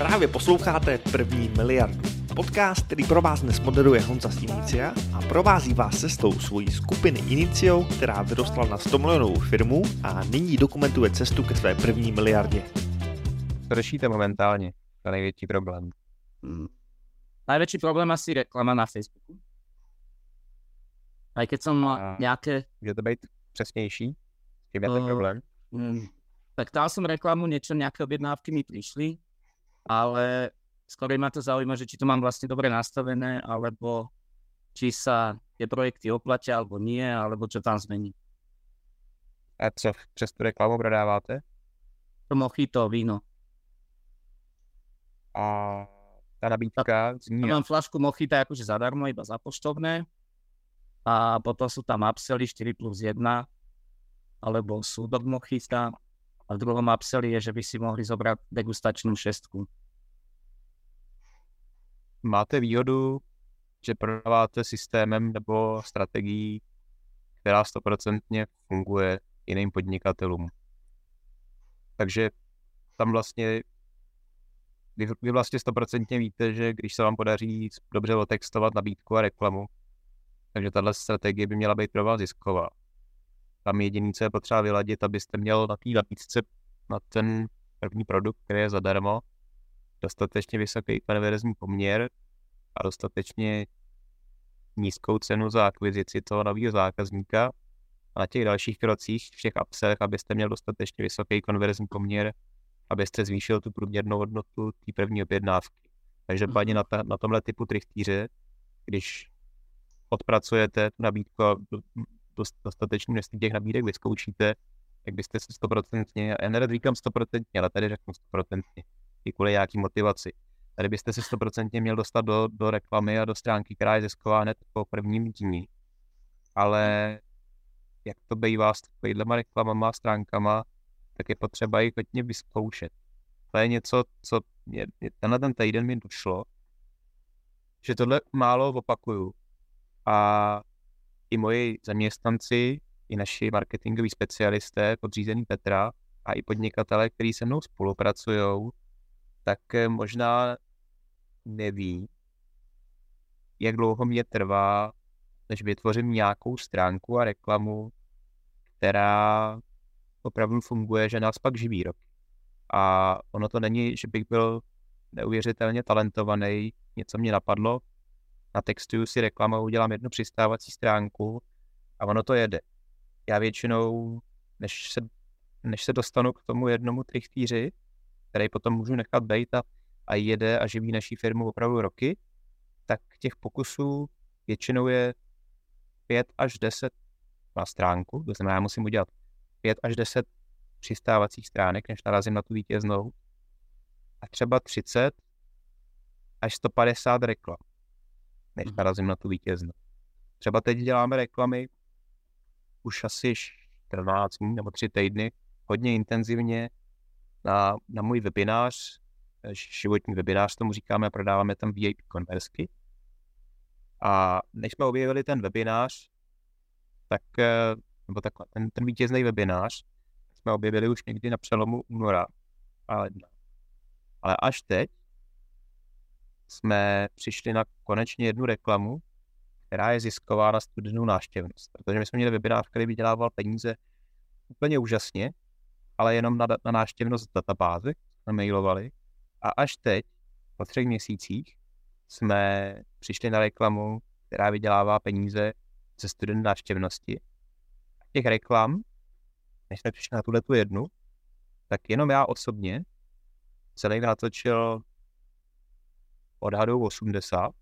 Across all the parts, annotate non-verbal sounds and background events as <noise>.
Právě posloucháte První miliardu. Podcast, který pro vás dnes moderuje Honza z Inicia a provází vás cestou svojí skupiny Inicio, která vyrostla na 100 milionovou firmu a nyní dokumentuje cestu ke své první miliardě. To řešíte momentálně, to největší problém. Hmm. Najväčší problém asi reklama na Facebooku. Aj keď som mal nejaké... Může to být přesnější? S tím je ten Uh, problém? Mm, tak dal som reklamu, niečo, nejaké objednávky mi prišli, ale skôr ma to zaujíma, že či to mám vlastne dobre nastavené, alebo či sa tie projekty oplatia, alebo nie, alebo čo tam zmení. A co přes tu reklamu prodáváte? To mojito, víno. A ta nabídka zní, mám flašku mochita akože zadarmo, iba za poštovné. A potom sú tam upsely 4 plus 1, alebo súdok mochita. A v druhom upseli je, že by si mohli zobrať degustačnú šestku. máte výhodu, že prodáváte systémem nebo strategií, která stoprocentně funguje jiným podnikatelům. Takže tam vlastně vy, vy vlastně stoprocentně víte, že když se vám podaří dobře otextovat nabídku a reklamu, takže tahle strategie by měla být pro vás zisková. Tam jediný, co je potřeba vyladit, abyste měl na té nabídce na ten první produkt, který je zadarmo, dostatečně vysoký konverzní poměr a dostatečně nízkou cenu za akvizici toho nového zákazníka a na těch dalších krocích, v těch upsech, abyste měl dostatečně vysoký konverzní poměr, abyste zvýšil tu průměrnou hodnotu té první objednávky. Takže paní na, ta, na tomhle typu trichtýře, když odpracujete tu nabídku a dost, dostatečně množství těch nabídek vyzkoušíte, tak byste se stoprocentně, já nerad říkám stoprocentně, ale tady řeknu stoprocentně, i kvůli nějaký motivaci. Tady byste se stoprocentně měl dostat do, do reklamy a do stránky, která je zisková hned po prvním dní. Ale jak to bývá s takovýhlema reklamama stránkama, tak je potřeba jich hodně vyzkoušet. To je něco, co mě tenhle ten týden mi došlo, že tohle málo opakuju. A i moji zaměstnanci, i naši marketingoví specialisté, podřízený Petra, a i podnikatele, kteří se mnou spolupracují, tak eh, možná neví, jak dlouho mě trvá, než vytvořím nějakou stránku a reklamu, která opravdu funguje, že nás pak živí roky. A ono to není, že bych byl neuvěřitelně talentovaný, něco mě napadlo, natextuju si reklamu, udělám jednu přistávací stránku a ono to jede. Já většinou, než se, než se dostanu k tomu jednomu trichtýři, který potom můžu nechat být a, a jede a živí naší firmu opravdu roky, tak těch pokusů většinou je 5 až 10 na stránku, to znamená, já musím udělat 5 až 10 přistávacích stránek, než narazím na tu vítěznou, a třeba 30 až 150 reklam, než Mhm. narazím na tu vítěznou. Třeba teď děláme reklamy už asi 14 dní nebo 3 týdny, hodně intenzivně na, na můj webinář, eh, životní webinář tomu říkáme, prodáváme tam VIP konverzky. A než jsme objevili ten webinář, tak, eh, nebo takhle, ten, ten vítězný webinář jsme objevili už někdy na přelomu února a ledna. Ale až teď jsme přišli na konečně jednu reklamu, která je zisková na studenou návštěvnost. Protože my jsme měli webinář, který vydělával peníze úplně úžasně, ale jenom na, na návštěvnost v databázi jsme mailovali. A až teď, po třech měsících, jsme přišli na reklamu, která vydělává peníze ze studené návštěvnosti. A těch reklam, než jsme přišli na tuhle tu jednu, tak jenom já osobně celý natočil odhadu 80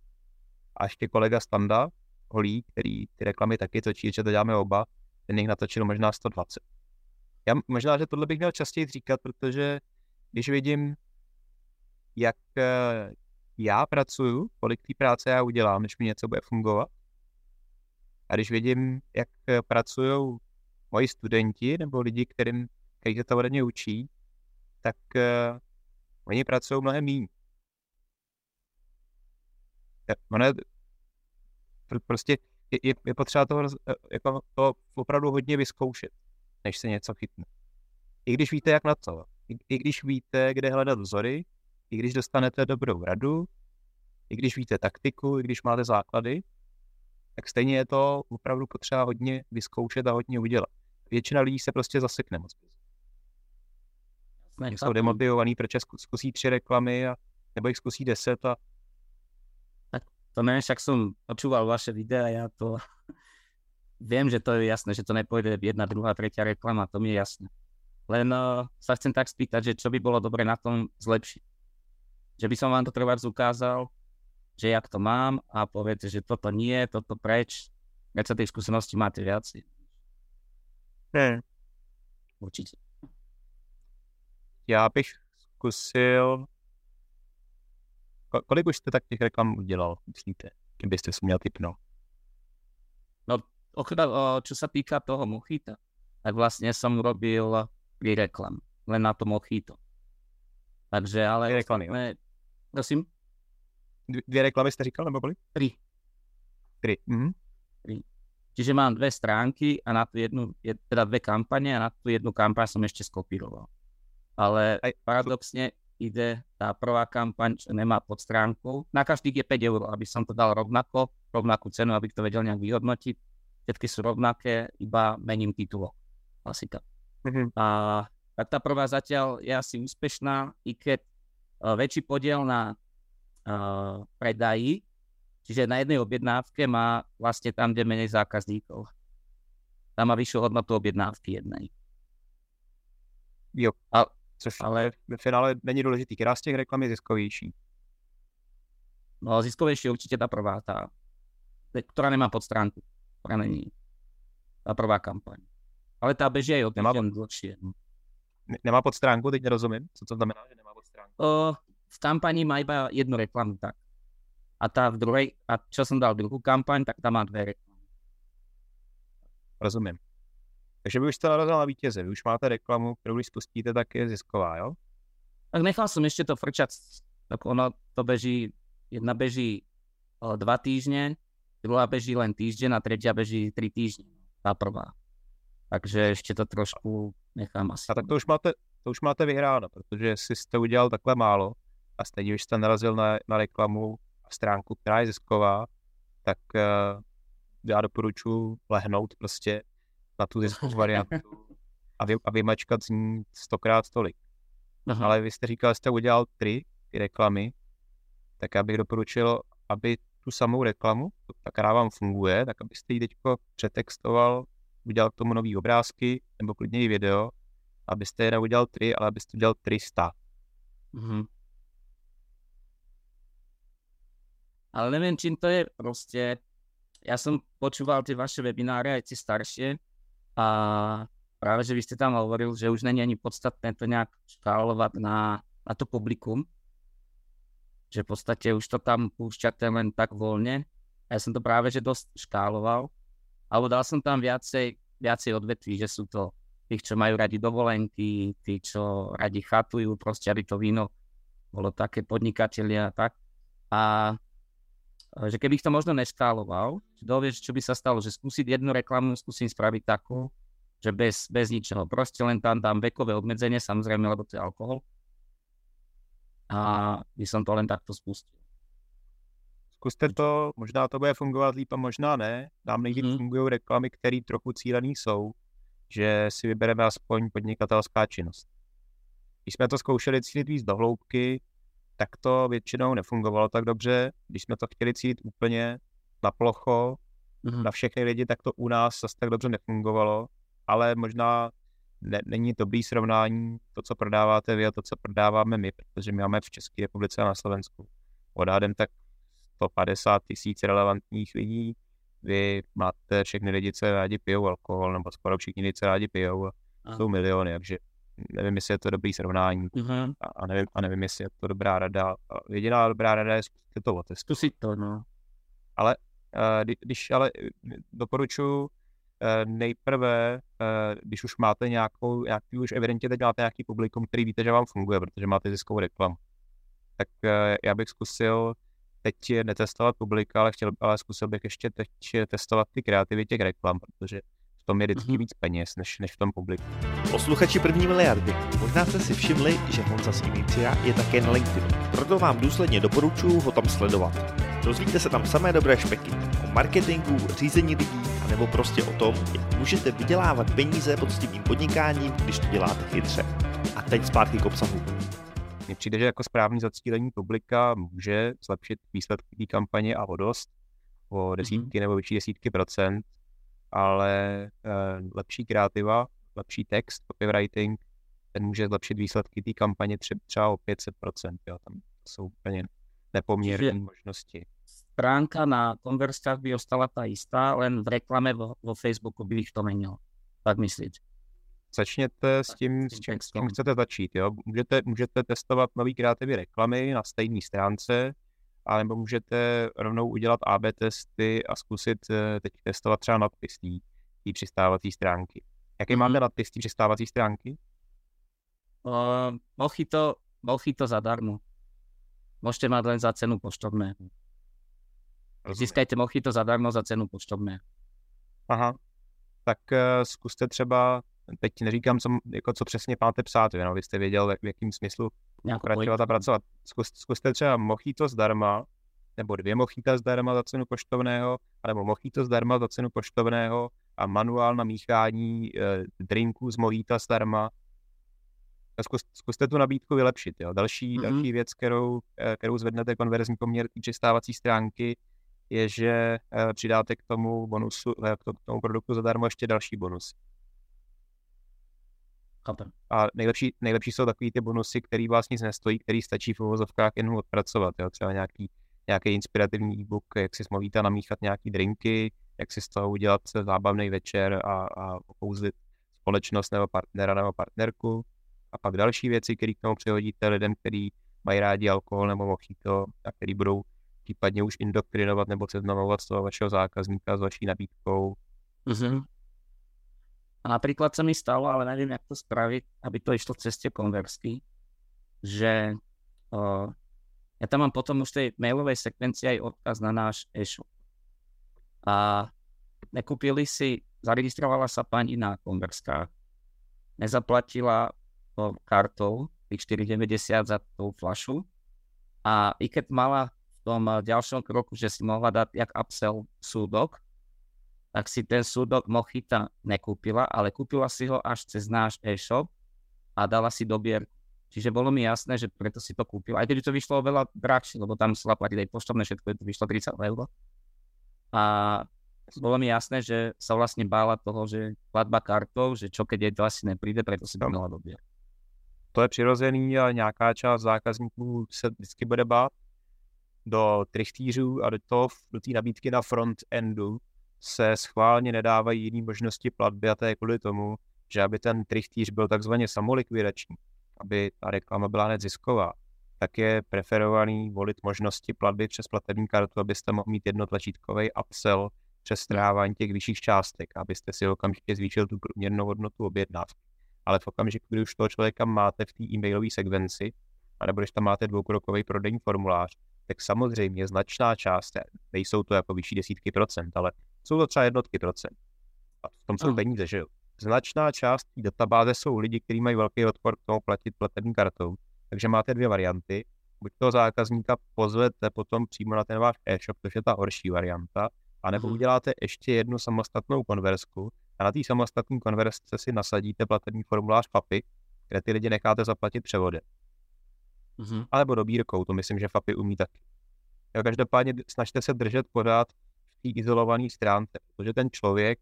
a ještě kolega Standa, Holí, který ty reklamy taky točí, že to děláme oba, ten jich natočil možná 120. Já možná, že tohle bych měl častěji říkat, protože když vidím, jak eh, já pracuju, kolik té práce já udělám, než mi něco bude fungovat, a když vidím, jak eh, pracují moji studenti nebo lidi, kterým, kteří se to ode mě učí, tak uh, oni pracují mnohem méně. Ono je, pr- prostě je, je, potřeba toho, eh, jako to opravdu hodně vyzkoušet, než se něco chytne. I když víte, jak na to. I, i když víte, kde hledat vzory, i když dostanete dobrou radu, i když víte taktiku, i když máte základy, tak stejně je to opravdu potřeba hodně vyzkoušet a hodně udělat. Většina lidí se prostě zasekne moc. Jsou demotivovaný, proč zkusí tři reklamy a nebo jich zkusí deset a to neviem, však som počúval vaše videa, ja to <laughs> viem, že to je jasné, že to nepôjde jedna, druhá, tretia reklama, to mi je jasné. Len uh, sa chcem tak spýtať, že čo by bolo dobre na tom zlepšiť. Že by som vám to trvať ukázal, že jak to mám a poviete, že toto nie, toto preč. Veď sa tej skúsenosti máte viac. Ne. Určitě. Já bych zkusil... Kolik už jste tak těch reklam udělal, myslíte? Kdybyste si měl typnout. No, okrát, čo sa týka toho Mochita, tak vlastne som robil pri reklam, len na to Mochito. Takže, ale... Dvě reklamy, ne, prosím? Dvě reklamy jste říkal, nebo byly? Tři. Tři. Mhm. Tři. Čiže mám dve stránky a na tu jednu, je, teda dve kampane a na tu jednu kampaň som ešte skopíroval. Ale Aj, paradoxne ide tá prvá kampaň, čo nemá pod stránkou. Na každých je 5 eur, aby som to dal rovnako, rovnakú cenu, aby to vedel nejak vyhodnotiť. Všetky sú rovnaké, iba mením titulok. Klasika. Mm-hmm. A tak tá prvá zatiaľ je asi úspešná, i keď uh, väčší podiel na uh, predaji Čiže na jednej objednávke má vlastne tam, kde menej zákazníkov. Tam má vyššiu hodnotu objednávky jednej. Jo, a, což ale ve finále není důležitý. Která z těch reklam je ziskovější? No, ziskovější je určitě ta prvá, ta, která nemá podstránku, která není ta prvá kampaň. Ale ta beží aj od nemá pod... dlhšie. Nemá podstránku, teď nerozumím. Co to znamená, že nemá podstránku? O, v kampani má iba jednu reklamu, tak a tá v druhej, a čo som dal druhú kampaň, tak tam má dve reklamy. Rozumím. Takže vy už jste narazil na vítěze, vy už máte reklamu, kterou když spustíte, tak je zisková, jo? Tak nechal som ešte to frčať, tak ono to beží, jedna beží o, dva týždne, druhá beží len týždeň a tretia beží tri týždne, tá prvá. Takže ještě to trošku nechám asi. A tak to už máte, to už máte vyhráno, protože si jste udělal takhle málo a stejně už jste narazil na, na reklamu, stránku, která je zisková, tak uh, já doporučuji lehnout prostě na tu ziskovou <laughs> variantu a, vy, a vymačkat z ní stokrát tolik. Aha. Ale vy jste říkal, že jste udělal tři ty reklamy, tak já bych doporučil, aby tu samou reklamu, která vám funguje, tak abyste ji teď přetextoval, udělal k tomu nový obrázky, nebo klidně i video, abyste je neudělal tři, ale abyste udělal 300. Mm-hmm. ale neviem, čím to je proste. Ja som počúval tie vaše webináre, aj tie staršie a práve, že vy ste tam hovoril, že už není ani podstatné to nejak škálovať na, na to publikum, že v podstate už to tam púšťate len tak voľne. A ja som to práve, že dosť škáloval, alebo dal som tam viacej, viacej odvetví, že sú to tých, čo majú radi dovolenky, tí, čo radi chatujú, proste, aby to víno bolo také podnikatelia a tak. A že keby to možno neskáloval, dovieš, čo by sa stalo, že skúsiť jednu reklamu, skúsim spraviť takú, že bez, bez ničeho. Proste len tam dám vekové obmedzenie, samozrejme, lebo to je alkohol. A by som to len takto spustil. Zkuste to, možná to bude fungovat líp a možná ne. Nám nejlíp hmm. fungují reklamy, které trochu cílený jsou, že si vybereme aspoň podnikatelská činnost. Když jsme to zkoušeli cílit víc do hloubky, tak to většinou nefungovalo tak dobře. Když jsme to chtěli cítit úplně na plocho, mm-hmm. na všechny lidi, tak to u nás zase tak dobře nefungovalo, ale možná ne, není dobrý srovnání to, co prodáváte vy a to, co prodáváme my, protože my máme v České republice a na Slovensku odhadem tak 150 tisíc relevantních lidí, vy máte všechny lidi, co rádi pijou alkohol, nebo skoro všichni lidi, co rádi pijou, a jsou miliony, takže nevím, jestli je to dobrý srovnání uh-huh. a, a, nevím, a nevím, jestli je to dobrá rada. Jediná dobrá rada je zkusit to otestovat. Zkusit to, no. Ale uh, když ale doporučuji uh, nejprve, uh, když už máte nějakou, nějaký, už evidentně teď máte nějaký publikum, který víte, že vám funguje, protože máte ziskovou reklamu, tak uh, já bych zkusil teď netestovat publika, ale, chtěl, ale zkusil bych ještě teď testovat ty kreativy těch reklam, protože tom je vždycky mhm. víc peněz, než, než v tom publiku. Posluchači první miliardy, možná jste si všimli, že Honza z Inicia je také na LinkedInu. Proto vám důsledně doporučuji ho tam sledovat. Dozvíte se tam samé dobré špeky o marketingu, řízení lidí, nebo prostě o tom, jak můžete vydělávat peníze poctivým podnikáním, když to děláte chytře. A teď zpátky k obsahu. Mně přijde, že jako správný zacílení publika může zlepšit výsledky té kampaně a o dost, o desítky mm-hmm. nebo větší desítky procent, ale eh, lepší kreativa, lepší text, copywriting, ten může zlepšit výsledky té kampaně třeba, třeba o 500%. Jo. Tam jsou úplně nepoměrné možnosti. Stránka na konverskách by ostala ta istá, len v reklame vo, vo Facebooku by ich to menilo. Tak myslíte? Začněte s tím, s čím, s čím chcete začít. Jo? Můžete, můžete testovat nový kreativy reklamy na stejné stránce, alebo můžete rovnou udělat AB testy a zkusit eh, teď testovat třeba nadpis té přistávací stránky. Jaký mm-hmm. máte nadpis té přistávací stránky? Uh, Mochito, Mochito zadarmo. Môžete mať len za cenu poštovné. Získajte Mochito zadarmo za cenu poštovné. Aha. Tak uh, zkuste třeba, teď neříkám, co, jako co přesně máte psát, jenom abyste věděl, v jakým smyslu pokračovat a pracovat. Zkus, zkuste třeba Mochito zdarma, nebo dvě Mochita zdarma za cenu poštovného, nebo Mochito zdarma za cenu poštovného a manuál na míchání uh, drinků z Mojita zdarma zkus, zkuste tu nabídku vylepšit. Jo. Další, mm-hmm. další věc, kterou, eh, kterou zvednete konverzní poměr té přistávací stránky, je, že uh, přidáte k tomu bonusu, k tomu produktu zadarmo ještě další bonus. A nejlepší, nejlepší jsou takový ty bonusy, který vás nic nestojí, který stačí v uvozovkách jenom odpracovat. Jo. Třeba nějaký, nějaký inspirativní e-book, jak si smluvíte namíchat nějaký drinky, jak si z toho udělat zábavný večer a, a opouzlit společnost nebo partnera nebo partnerku a pak další věci, které k tomu přihodíte lidem, kteří mají rádi alkohol nebo mochito a který budou případně už indoktrinovat nebo seznamovat z toho vašeho zákazníka s vaší nabídkou. Mm-hmm. A například se mi stalo, ale nevím, jak to spravit, aby to išlo cestě konverzky, že uh, ja tam mám potom už v tej mailovej sekvencii aj odkaz na náš e-shop. A nekúpili si, zaregistrovala sa pani na konverskách, nezaplatila kartou, tých 4,90 za tú flašu. A i keď mala v tom eh, ďalšom kroku, že si mohla dať jak upsell súdok, tak si ten súdok Mochita nekúpila, ale kúpila si ho až cez náš e-shop a dala si dobier. Čiže bolo mi jasné, že preto si to kúpila. Aj keď to vyšlo veľa drahšie, lebo tam musela platiť aj poštovné, všetko to vyšlo 30 eur. A bolo mi jasné, že sa vlastne bála toho, že platba kartou, že čo keď jej to asi nepríde, preto si dala dobier to je přirozený a nějaká část zákazníků se vždycky bude bát. Do trichtýřů a do toho, do té nabídky na front-endu se schválně nedávají jiné možnosti platby a to je kvůli tomu, že aby ten trichtýř byl takzvaně samolikvidační, aby ta reklama byla nezisková, tak je preferovaný volit možnosti platby přes platební kartu, abyste mohli mít jednotlačítkový upsell přes strávání těch vyšších částek, abyste si okamžitě zvýšil tu průměrnou hodnotu objednávky. Ale v okamžiku, kdy už toho člověka máte v té e-mailové sekvenci, anebo když tam máte dvoukrokový prodejní formulář, tak samozřejmě značná část, nejsou to jako vyšší desítky procent, ale jsou to třeba jednotky procent. A v tom jsou peníze, že jo. Značná část té databáze jsou lidi, kteří mají velký odpor k tomu platit platební kartou. Takže máte dvě varianty. Buď toho zákazníka pozvete potom přímo na ten váš e-shop, což je ta horší varianta, anebo uděláte ještě jednu samostatnou konverzku, a na té samostatné konverzce si nasadíte platební formulář FAPy, kde ty lidi necháte zaplatit převodem. Mm-hmm. Alebo dobírkou, to myslím, že FAPy umí taky. Jo, každopádně snažte se držet pořád té izolované stránce, protože ten člověk,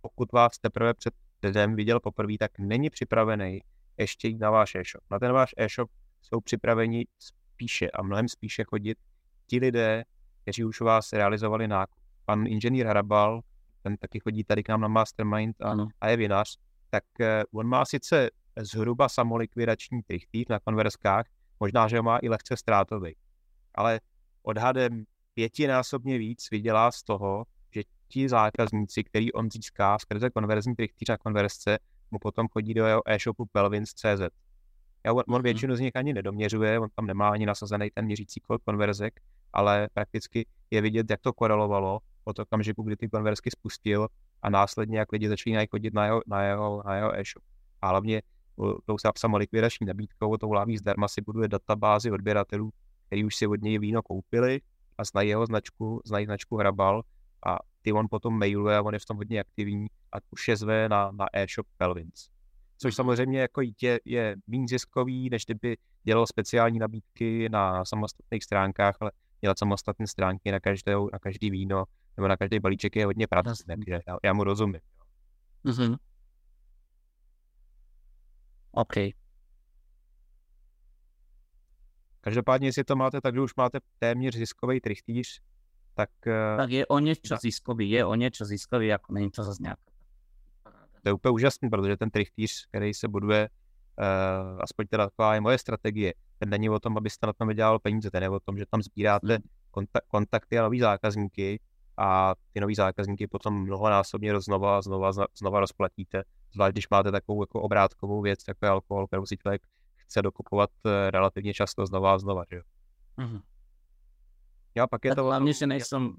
pokud vás teprve před dnem viděl poprvé, tak není připravený ještě jít na váš e-shop. Na ten váš e-shop jsou připraveni spíše a mnohem spíše chodit ti lidé, kteří už u vás realizovali nákup. Pan inženýr Hrabal ten taky chodí tady k nám na Mastermind a, a je vinař, tak uh, on má sice zhruba samolikvidační trichtýř na konverskách, možná, že ho má i lehce ztrátový, ale odhadem pětinásobně víc vydělá z toho, že ti zákazníci, který on získá skrze konverzní trichtýř a konverzce, mu potom chodí do jeho e-shopu Pelvins.cz. Já, on, mhm. většinu z nich ani nedoměřuje, on tam nemá ani nasazený ten měřící kód konverzek, ale prakticky je vidět, jak to korelovalo od okamžiku, kdy ty konverzky spustil a následně, jak lidi začínají chodit na jeho, na jeho, na jeho e-shop. A hlavně tou samolikvidační nabídkou, tou láví zdarma si buduje databázy odběratelů, který už si od něj víno koupili a znají jeho značku, znají značku Hrabal a ty on potom mailuje a on je v tom hodně aktivní a už je zve na, na e-shop Pelvins. Což samozřejmě jako je, je méně ziskový, než kdyby dělal speciální nabídky na samostatných stránkách, ale dělat samostatné stránky na, každou, na každý víno nebo na každý balíček je hodně práce, takže já, já mu rozumím. Mm-hmm. OK. Každopádně, jestli to máte tak, už máte téměř ziskový trichtýř, tak... Eh, tak je o něco ziskový, je o něco ziskový, jako není to zase nějaká. To je úplně úžasný, protože ten trichtýř, který se buduje, uh, aspoň teda taková je moje strategie, ten není o tom, abyste na tom vydělal peníze, ten je o tom, že tam sbíráte hmm. kontak- kontakty a nový zákazníky a ty nový zákazníky potom mnohonásobně znova, znova, znova rozplatíte, zvlášť když máte takovou jako obrátkovou věc, jako je alkohol, kterou si člověk chce dokupovat eh, relativně často znova a znova, že jo. Mm-hmm. Jo, pak je tak to... Hlavně, že nejsem,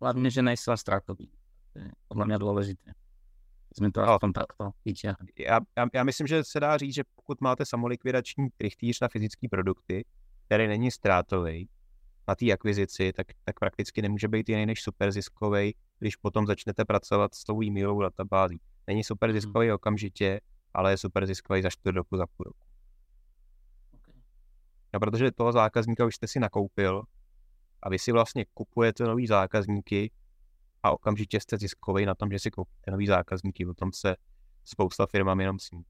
hlavně, že nejsem ztratový. To je podle mě důležité. Jsme to aspoň takto já, já, já, myslím, že se dá říct, že pokud máte samolikvidační trichtýř na fyzické produkty, který není ztrátový na té akvizici, tak, tak prakticky nemůže být jiný než super ziskový, když potom začnete pracovat s tou e-mailovou databází. Není super mhm. ziskový hmm. okamžitě, ale je super ziskový za čtvrt roku, za půl roku. No, protože toho zákazníka už jste si nakoupil a vy si vlastně kupujete nový zákazníky a okamžitě jste ziskový na tom, že si koupíte nový zákazníky, o tom se spousta firmám jenom sní.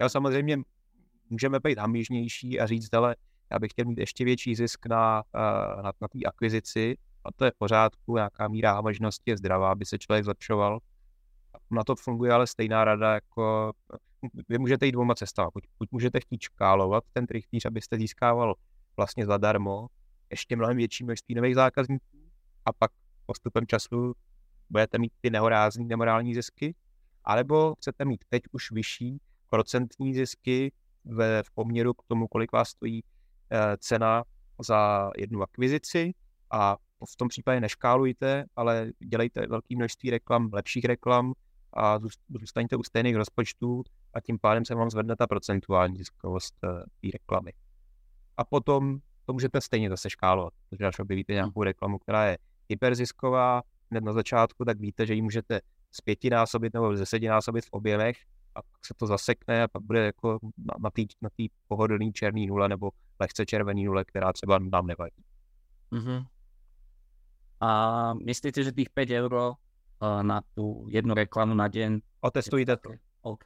Já samozřejmě můžeme být hamižnější a říct, ale já bych chtěl mít ještě větší zisk na, eh, na, na té akvizici a to je v pořádku, nějaká míra hamažnosti je zdravá, aby se člověk zlepšoval. Na to funguje ale stejná rada, jako vy můžete jít dvouma cestama. Buď, buď můžete chtít škálovat ten trichtýř, abyste získával vlastně zadarmo ještě mnohem větší množství nových zákazníků a pak postupem času budete mít ty nehorázní, nemorální zisky, alebo chcete mít teď už vyšší procentní zisky ve, v poměru k tomu, kolik vás stojí e, cena za jednu akvizici a v tom případě neškálujte, ale dělejte velké množství reklam, lepších reklam a zůstaňte u stejných rozpočtů a tím pádem se vám zvedne ta procentuální ziskovost e, té reklamy. A potom to můžete stejně zase škálovat, protože až objevíte nějakou reklamu, která je hyperzisková hned na začátku, tak víte, že ji můžete z pětinásobit nebo z desetinásobit v objemech a pak se to zasekne a pak bude jako na, na té na tý pohodlný černý nule nebo lehce červený nule, která třeba nám nevadí. Mm-hmm. A myslíte, že těch 5 euro na tu jednu reklamu na den? Otestujte to. OK.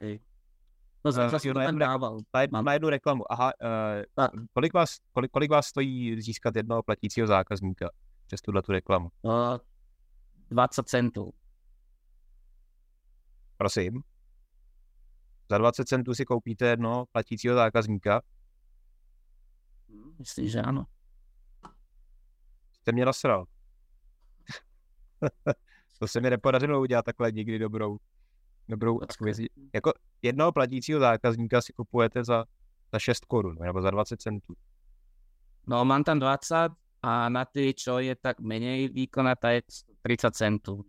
No, uh, na, jednu, dával. Na, na jednu reklamu. Aha, uh, kolik, vás, kolik, kolik vás stojí získat jednoho platícího zákazníka? přes tuhle tu reklamu? Uh, 20 centů. Prosím. Za 20 centů si koupíte jedno platícího zákazníka? Myslím, že ano. Jste mě nasral. <laughs> to se mi nepodařilo udělat takhle nikdy dobrou, dobrou akvizi. Jako jednoho platícího zákazníka si kupujete za, za 6 korun nebo za 20 centů. No, mám tam 20 a na ty, čo je tak menej výkonatá, je 30 centů.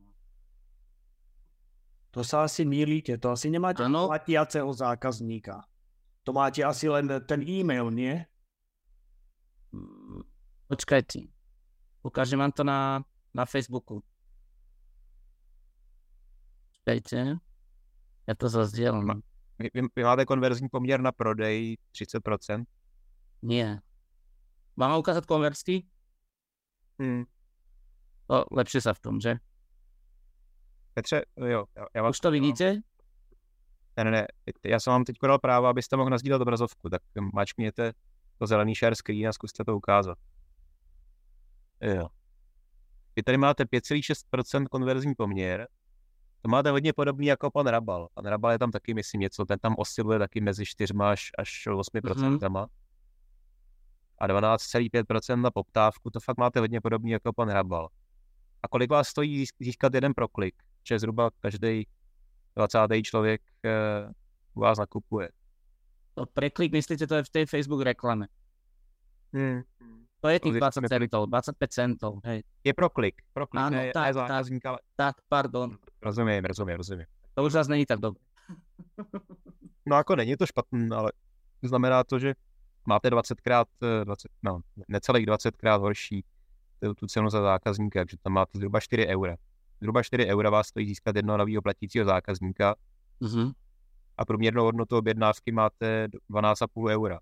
To se asi mýlíte, to asi nemáte ano. platiaceho zákazníka. To máte asi len ten e-mail, nie? Mm, počkajte. Ukážem vám to na, na Facebooku. Počkajte. Já to zazdělám. Vy, vy, vy máte konverzní poměr na prodej 30%? Nie. Mám ukázat konverzky? Hmm. No, lepší se v tom, že? Petře, jo. Já vám... Už to vidíte? Ne, ne, ne. Já jsem vám teď dal právo, abyste mohl nazdílet obrazovku, tak mačkněte to zelený share screen a zkuste to ukázat. Jo. Vy tady máte 5,6% konverzní poměr. To máte hodně podobný jako pan Rabal. Pan Rabal je tam taky, myslím, něco, ten tam osciluje taky mezi 4 až, až 8%. Mm-hmm a 12,5% na poptávku, to fakt máte hodně podobný jako pan Hrabal. A kolik vás stojí získat jeden proklik, že zhruba každý 20. člověk eh, u vás nakupuje? To preklik, myslíte, to je v té Facebook reklame? Hmm. To je tých 20 centov, 25 centov, hej. Je pro klik, pro klik, Áno, ne, tak, ne tak. zákazníka, ale Tak, pardon. rozumím, rozumím, rozumím. To už zase není tak dobré. No jako není to špatný, ale znamená to, že máte 20 krát, eh, 20, no, necelých 20 krát horší tu, cenu za zákazníka, takže tam máte zhruba 4 eura. Zhruba 4 eura vás stojí získat jednoho nového platícího zákazníka Mhm. a průměrnou hodnotu objednávky máte 12,5 eura.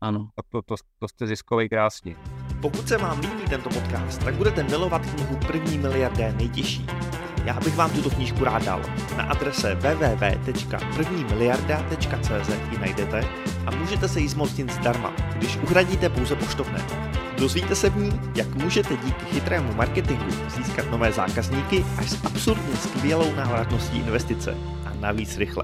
Áno. Tak to, to, to jste ziskový krásně. Pokud se vám líbí tento podcast, tak budete milovat knihu První miliardé nejtěžší. Já bych vám tuto knížku rád dal. Na adrese www.prvnimiliarda.cz ji najdete a můžete se jí zmocnit zdarma, když uhradíte pouze poštovné. Dozvíte se v ní, jak můžete díky chytrému marketingu získat nové zákazníky až s absurdně skvělou návratností investice a navíc rychle.